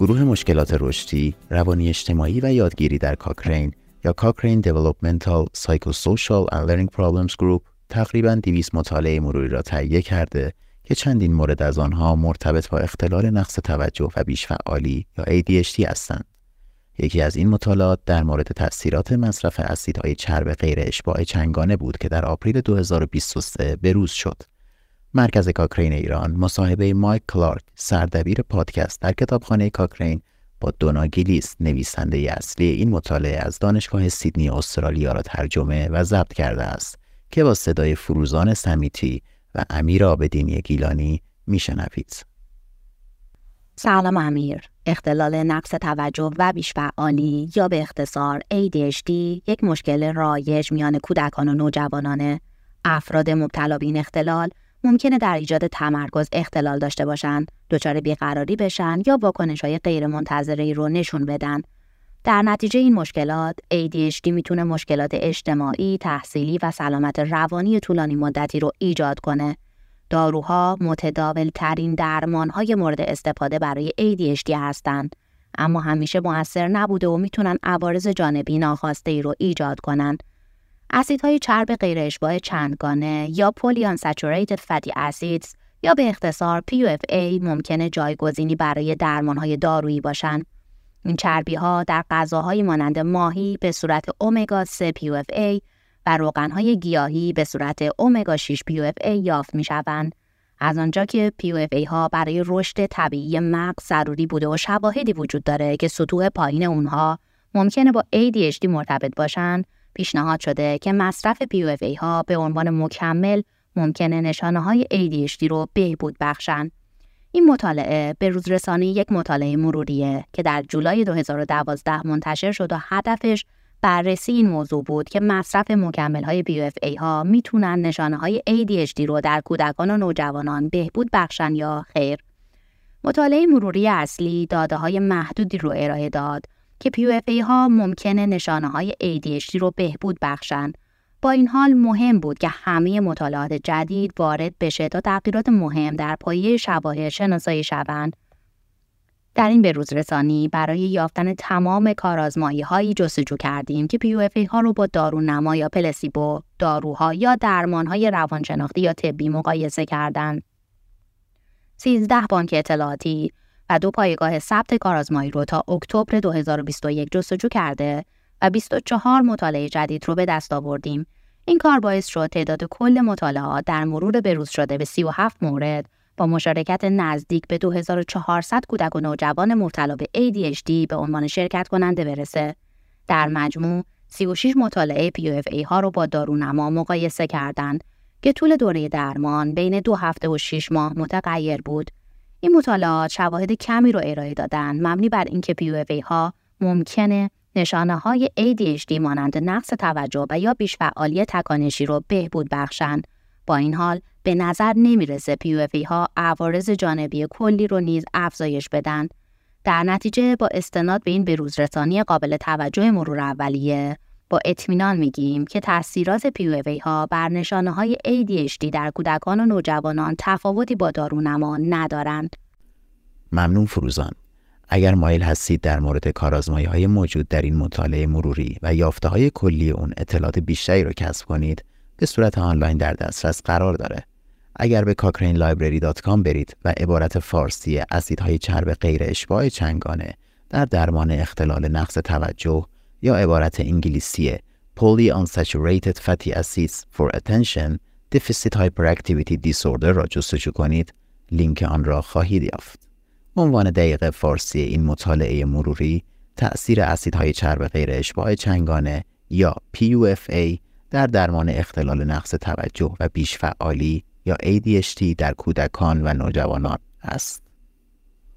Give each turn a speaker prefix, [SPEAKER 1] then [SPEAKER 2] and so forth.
[SPEAKER 1] گروه مشکلات رشدی، روانی اجتماعی و یادگیری در کاکرین یا کاکرین Developmental Psychosocial and Learning Problems Group تقریبا 200 مطالعه مروری را تهیه کرده که چندین مورد از آنها مرتبط با اختلال نقص توجه و بیشفعالی یا ADHD هستند. یکی از این مطالعات در مورد تأثیرات مصرف اسیدهای چرب غیر اشباع چنگانه بود که در آپریل 2023 بروز شد. مرکز کاکرین ایران مصاحبه مایک کلارک سردبیر پادکست در کتابخانه کاکرین با دونا گیلیس نویسنده اصلی این مطالعه از دانشگاه سیدنی استرالیا را ترجمه و ضبط کرده است که با صدای فروزان سمیتی و امیر آبدینی گیلانی میشنوید.
[SPEAKER 2] سلام امیر اختلال نقص توجه و بیشفعالی یا به اختصار ADHD یک مشکل رایج میان کودکان و نوجوانان افراد مبتلا به این اختلال ممکنه در ایجاد تمرکز اختلال داشته باشند، دچار بیقراری بشن یا واکنش های غیر منتظره رو نشون بدن. در نتیجه این مشکلات ADHD می‌تونه مشکلات اجتماعی، تحصیلی و سلامت روانی طولانی مدتی رو ایجاد کنه. داروها متداول ترین درمان های مورد استفاده برای ADHD هستند. اما همیشه موثر نبوده و می‌تونن عوارض جانبی ناخواسته ای رو ایجاد کنند. اسیدهای چرب غیر اشباع چندگانه یا unsaturated fatty acids یا به اختصار PUFA ممکنه جایگزینی برای درمانهای دارویی باشند. این چربی ها در غذاهای مانند ماهی به صورت اومگا 3 PUFA و روغنهای گیاهی به صورت اومگا 6 PUFA یافت می شوند. از آنجا که PUFA ها برای رشد طبیعی مغز ضروری بوده و شواهدی وجود داره که سطوح پایین اونها ممکنه با ADHD مرتبط باشند، پیشنهاد شده که مصرف PUFA ها به عنوان مکمل ممکنه نشانه های ADHD رو بهبود بخشن. این مطالعه به روز رسانی یک مطالعه مروریه که در جولای 2012 منتشر شد و هدفش بررسی این موضوع بود که مصرف مکمل های PUFA ها می‌تونن نشانه های ADHD رو در کودکان و نوجوانان بهبود بخشن یا خیر. مطالعه مروری اصلی داده های محدودی رو ارائه داد که PUFA ها ممکنه نشانه های ADHD رو بهبود بخشن. با این حال مهم بود که همه مطالعات جدید وارد بشه تا تغییرات مهم در پایه شواهد شناسایی شوند. در این بروز رسانی برای یافتن تمام کارآزمایی هایی جستجو کردیم که PUFA ها رو با دارونما یا پلسیبو، داروها یا درمان های روانشناختی یا طبی مقایسه کردند. 13 بانک اطلاعاتی و دو پایگاه ثبت کارآزمایی رو تا اکتبر 2021 جستجو کرده و 24 مطالعه جدید رو به دست آوردیم. این کار باعث شد تعداد کل مطالعات در مرور بروز شده به 37 مورد با مشارکت نزدیک به 2400 کودک و نوجوان مبتلا به ADHD به عنوان شرکت کننده برسه. در مجموع 36 مطالعه PUFA ها رو با دارونما مقایسه کردند که طول دوره درمان بین دو هفته و 6 ماه متغیر بود. این مطالعات شواهد کمی رو ارائه دادن مبنی بر اینکه PUFA ها ممکنه نشانه های ADHD مانند نقص توجه و یا بیشفعالی تکانشی رو بهبود بخشند. با این حال به نظر نمی‌رسه PUFA ها عوارض جانبی کلی رو نیز افزایش بدن. در نتیجه با استناد به این بروزرسانی قابل توجه مرور اولیه با اطمینان میگیم که تاثیرات PUFA ها بر نشانه های ADHD در کودکان و نوجوانان تفاوتی با دارونما ندارند.
[SPEAKER 1] ممنون فروزان. اگر مایل هستید در مورد کارازمایی های موجود در این مطالعه مروری و یافته های کلی اون اطلاعات بیشتری را کسب کنید به صورت آنلاین در دسترس قرار داره. اگر به cochranelibrary.com برید و عبارت فارسی اسیدهای چرب غیر اشباع چنگانه در درمان اختلال نقص توجه یا عبارت انگلیسی Polyunsaturated Fatty Acids for Attention Deficit Hyperactivity Disorder را جستجو کنید لینک آن را خواهید یافت. عنوان دقیق فارسی این مطالعه مروری تأثیر اسیدهای چرب غیر اشباع چنگانه یا PUFA در درمان اختلال نقص توجه و بیش فعالی یا ADHD در کودکان و نوجوانان است.